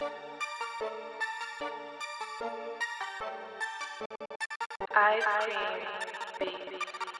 Ice cream, baby.